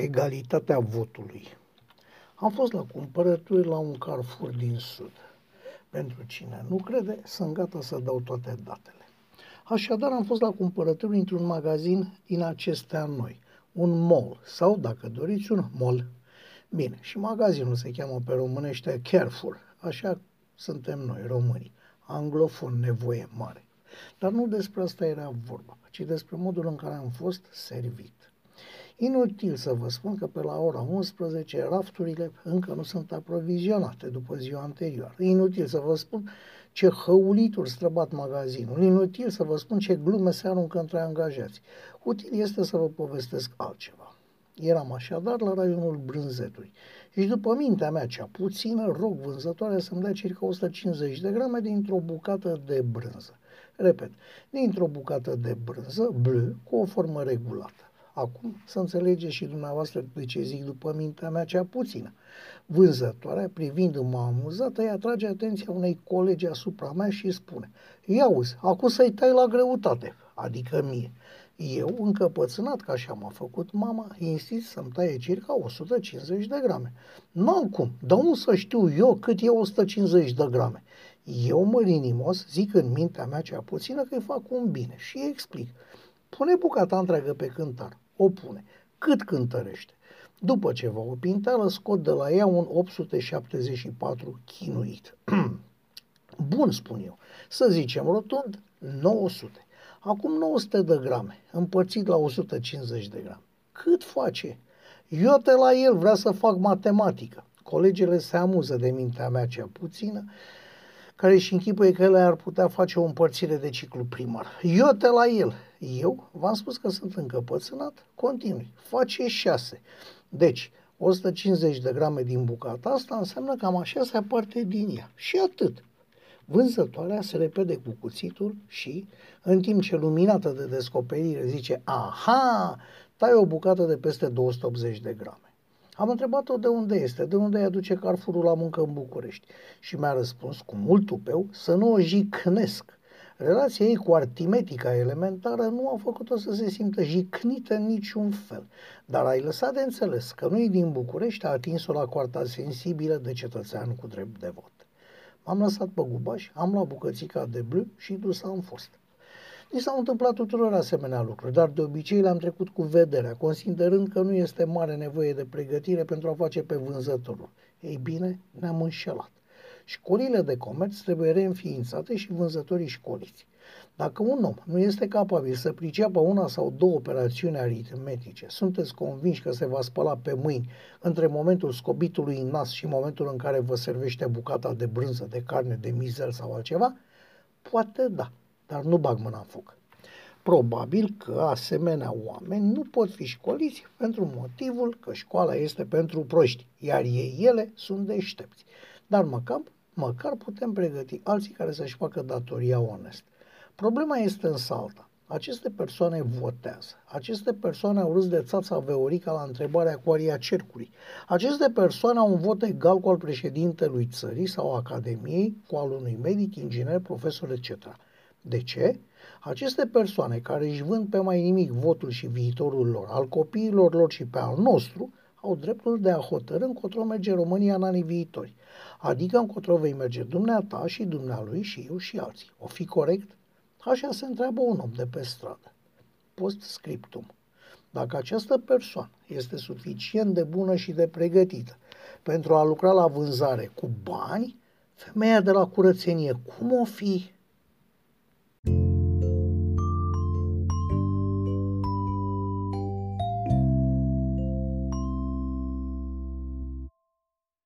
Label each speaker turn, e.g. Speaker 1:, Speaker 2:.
Speaker 1: Egalitatea votului. Am fost la cumpărături la un Carrefour din Sud. Pentru cine nu crede, sunt gata să dau toate datele. Așadar, am fost la cumpărături într-un magazin din acestea noi, un mall sau, dacă doriți, un mall. Bine, și magazinul se cheamă pe românește Carrefour, așa suntem noi, românii, anglofon nevoie mare. Dar nu despre asta era vorba, ci despre modul în care am fost servit. Inutil să vă spun că pe la ora 11 rafturile încă nu sunt aprovizionate după ziua anterioară. Inutil să vă spun ce hăulituri străbat magazinul. Inutil să vă spun ce glume se aruncă între angajați. Util este să vă povestesc altceva. Eram așadar la raionul brânzetului și după mintea mea cea puțină rog vânzătoarea să-mi dea circa 150 de grame dintr-o bucată de brânză. Repet, dintr-o bucată de brânză bleu cu o formă regulată. Acum să înțelegeți și dumneavoastră de ce zic după mintea mea cea puțină. Vânzătoarea, privind-mă amuzată, îi atrage atenția unei colegi asupra mea și spune Ia uzi, acum să-i tai la greutate, adică mie. Eu, încăpățânat ca așa m-a făcut mama, insist să-mi taie circa 150 de grame. Nu cum, dar nu să știu eu cât e 150 de grame. Eu, mărinimos, zic în mintea mea cea puțină că îi fac un bine și îi explic. Pune bucata întreagă pe cântar. O pune. Cât cântărește? După ce va o pintală, scot de la ea un 874 chinuit. Bun, spun eu. Să zicem rotund, 900. Acum 900 de grame, împărțit la 150 de grame. Cât face? Eu te la el, vrea să fac matematică. Colegele se amuză de mintea mea cea puțină care își închipuie că ele ar putea face o împărțire de ciclu primar. Eu te la el. Eu v-am spus că sunt încăpățânat, continui. Face 6. Deci, 150 de grame din bucata asta înseamnă cam așa se parte din ea. Și atât. Vânzătoarea se repede cu cuțitul și, în timp ce luminată de descoperire zice, aha, tai o bucată de peste 280 de grame. Am întrebat-o de unde este, de unde îi aduce Carfurul la muncă în București și mi-a răspuns cu mult tupeu să nu o jicnesc. Relația ei cu artimetica elementară nu a făcut-o să se simtă jicnită în niciun fel, dar ai lăsat de înțeles că nu din București a atins-o la coarta sensibilă de cetățean cu drept de vot. M-am lăsat pe gubaș, am luat bucățica de blu și dus am fost. Ni s-au întâmplat tuturor asemenea lucruri, dar de obicei le-am trecut cu vederea, considerând că nu este mare nevoie de pregătire pentru a face pe vânzătorul. Ei bine, ne-am înșelat. Școlile de comerț trebuie reînființate și vânzătorii școliți. Dacă un om nu este capabil să priceapă una sau două operațiuni aritmetice, sunteți convinși că se va spăla pe mâini între momentul scobitului în nas și momentul în care vă servește bucata de brânză, de carne, de mizel sau altceva? Poate da dar nu bag mâna în foc. Probabil că asemenea oameni nu pot fi școliți pentru motivul că școala este pentru proști, iar ei ele sunt deștepți. Dar măcar, măcar putem pregăti alții care să-și facă datoria onest. Problema este în salta. Aceste persoane votează. Aceste persoane au râs de țața Veorica la întrebarea cu aria cercului. Aceste persoane au un vot egal cu al președintelui țării sau academiei, cu al unui medic, inginer, profesor, etc. De ce? Aceste persoane care își vând pe mai nimic votul și viitorul lor, al copiilor lor și pe al nostru, au dreptul de a hotărâ încotro merge România în anii viitori. Adică încotro vei merge dumneata și dumnealui și eu și alții. O fi corect? Așa se întreabă un om de pe stradă. Post scriptum. Dacă această persoană este suficient de bună și de pregătită pentru a lucra la vânzare cu bani, femeia de la curățenie cum o fi?